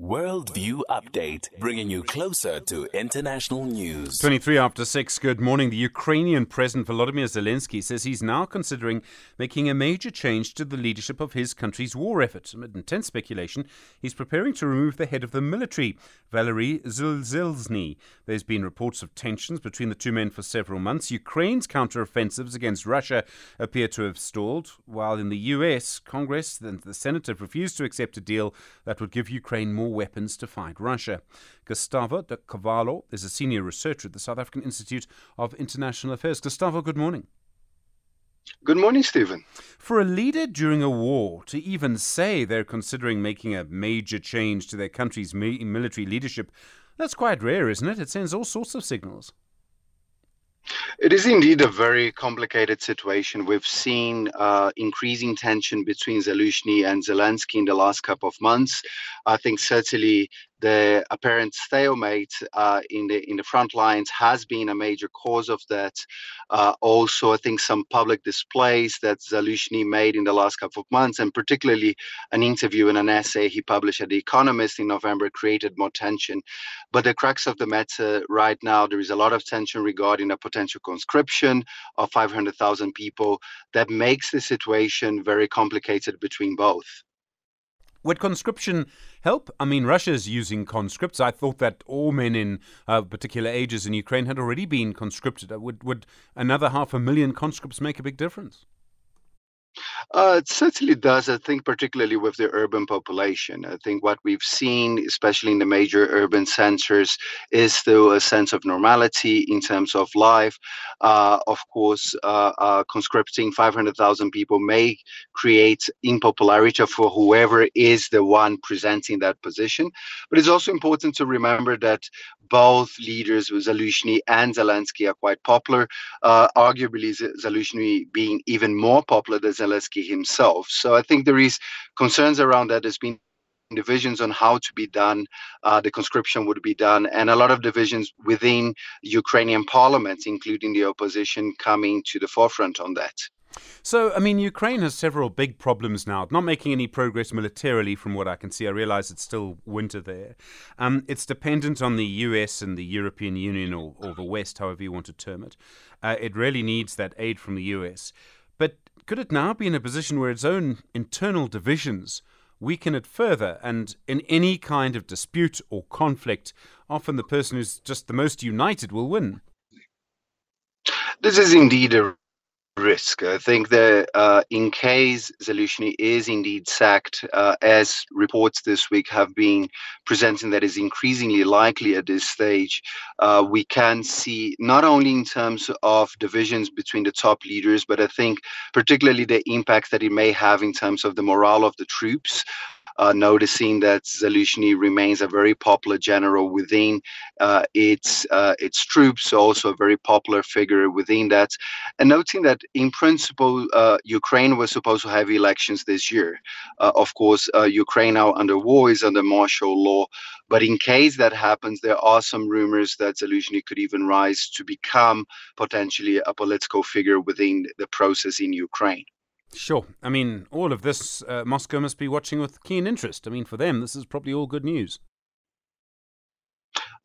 Worldview Update, bringing you closer to international news. 23 after 6, good morning. The Ukrainian President Volodymyr Zelensky says he's now considering making a major change to the leadership of his country's war effort. Amid intense speculation, he's preparing to remove the head of the military, Valery Zaluzhnyi. There's been reports of tensions between the two men for several months. Ukraine's counteroffensives against Russia appear to have stalled, while in the US, Congress and the Senate have refused to accept a deal that would give Ukraine more weapons to fight Russia. Gustavo de Carvalho is a senior researcher at the South African Institute of International Affairs. Gustavo, good morning. Good morning, Stephen. For a leader during a war to even say they're considering making a major change to their country's military leadership, that's quite rare, isn't it? It sends all sorts of signals. It is indeed a very complicated situation. We've seen uh, increasing tension between Zelensky and Zelensky in the last couple of months. I think certainly the apparent stalemate uh, in the in the front lines has been a major cause of that. Uh, also, I think some public displays that Zaluzhnyi made in the last couple of months, and particularly an interview and an essay he published at The Economist in November, created more tension. But the crux of the matter right now, there is a lot of tension regarding a potential conscription of 500,000 people that makes the situation very complicated between both. Would conscription help? I mean, Russia's using conscripts. I thought that all men in uh, particular ages in Ukraine had already been conscripted. Would would another half a million conscripts make a big difference? Uh, it certainly does. I think, particularly with the urban population. I think what we've seen, especially in the major urban centers, is still a sense of normality in terms of life. Uh, of course, uh, uh conscripting 500,000 people may create impopularity for whoever is the one presenting that position. But it's also important to remember that both leaders, Zaluzhnyi and Zelensky, are quite popular. Uh, arguably, Zaluzhnyi being even more popular than Zelensky himself. So I think there is concerns around that. There's been divisions on how to be done, uh, the conscription would be done, and a lot of divisions within Ukrainian parliament, including the opposition, coming to the forefront on that. So, I mean, Ukraine has several big problems now. Not making any progress militarily, from what I can see. I realize it's still winter there. Um, it's dependent on the US and the European Union, or, or the West, however you want to term it. Uh, it really needs that aid from the US. Could it now be in a position where its own internal divisions weaken it further? And in any kind of dispute or conflict, often the person who's just the most united will win. This is indeed a risk. I think that uh, in case Zaluzhnyi is indeed sacked, uh, as reports this week have been presenting that is increasingly likely at this stage, uh, we can see not only in terms of divisions between the top leaders, but I think particularly the impact that it may have in terms of the morale of the troops uh, noticing that Zaluzhnyi remains a very popular general within uh, its uh, its troops, also a very popular figure within that, and noting that in principle uh, Ukraine was supposed to have elections this year. Uh, of course, Ukraine now under war is under martial law, but in case that happens, there are some rumors that Zaluzhnyi could even rise to become potentially a political figure within the process in Ukraine. Sure. I mean, all of this, uh, Moscow must be watching with keen interest. I mean, for them, this is probably all good news.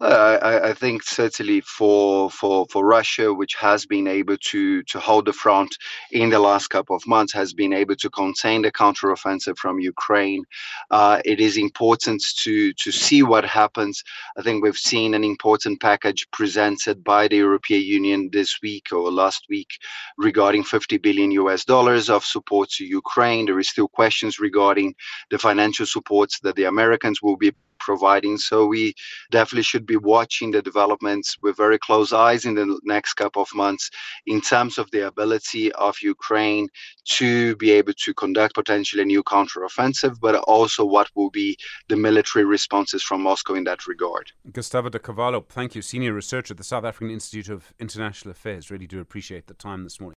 Uh, I, I, think certainly for for for Russia, which has been able to to hold the front in the last couple of months, has been able to contain the counteroffensive from Ukraine. Uh, it is important to to see what happens. I think we've seen an important package presented by the European Union this week or last week regarding 50 billion US dollars of support to Ukraine. There is still questions regarding the financial supports that the Americans will be providing. So we definitely should be watching the developments with very close eyes in the next couple of months in terms of the ability of Ukraine to be able to conduct potentially a new counteroffensive, but also what will be the military responses from Moscow in that regard. Gustavo de Carvalho, thank you, senior researcher at the South African Institute of International Affairs. Really do appreciate the time this morning.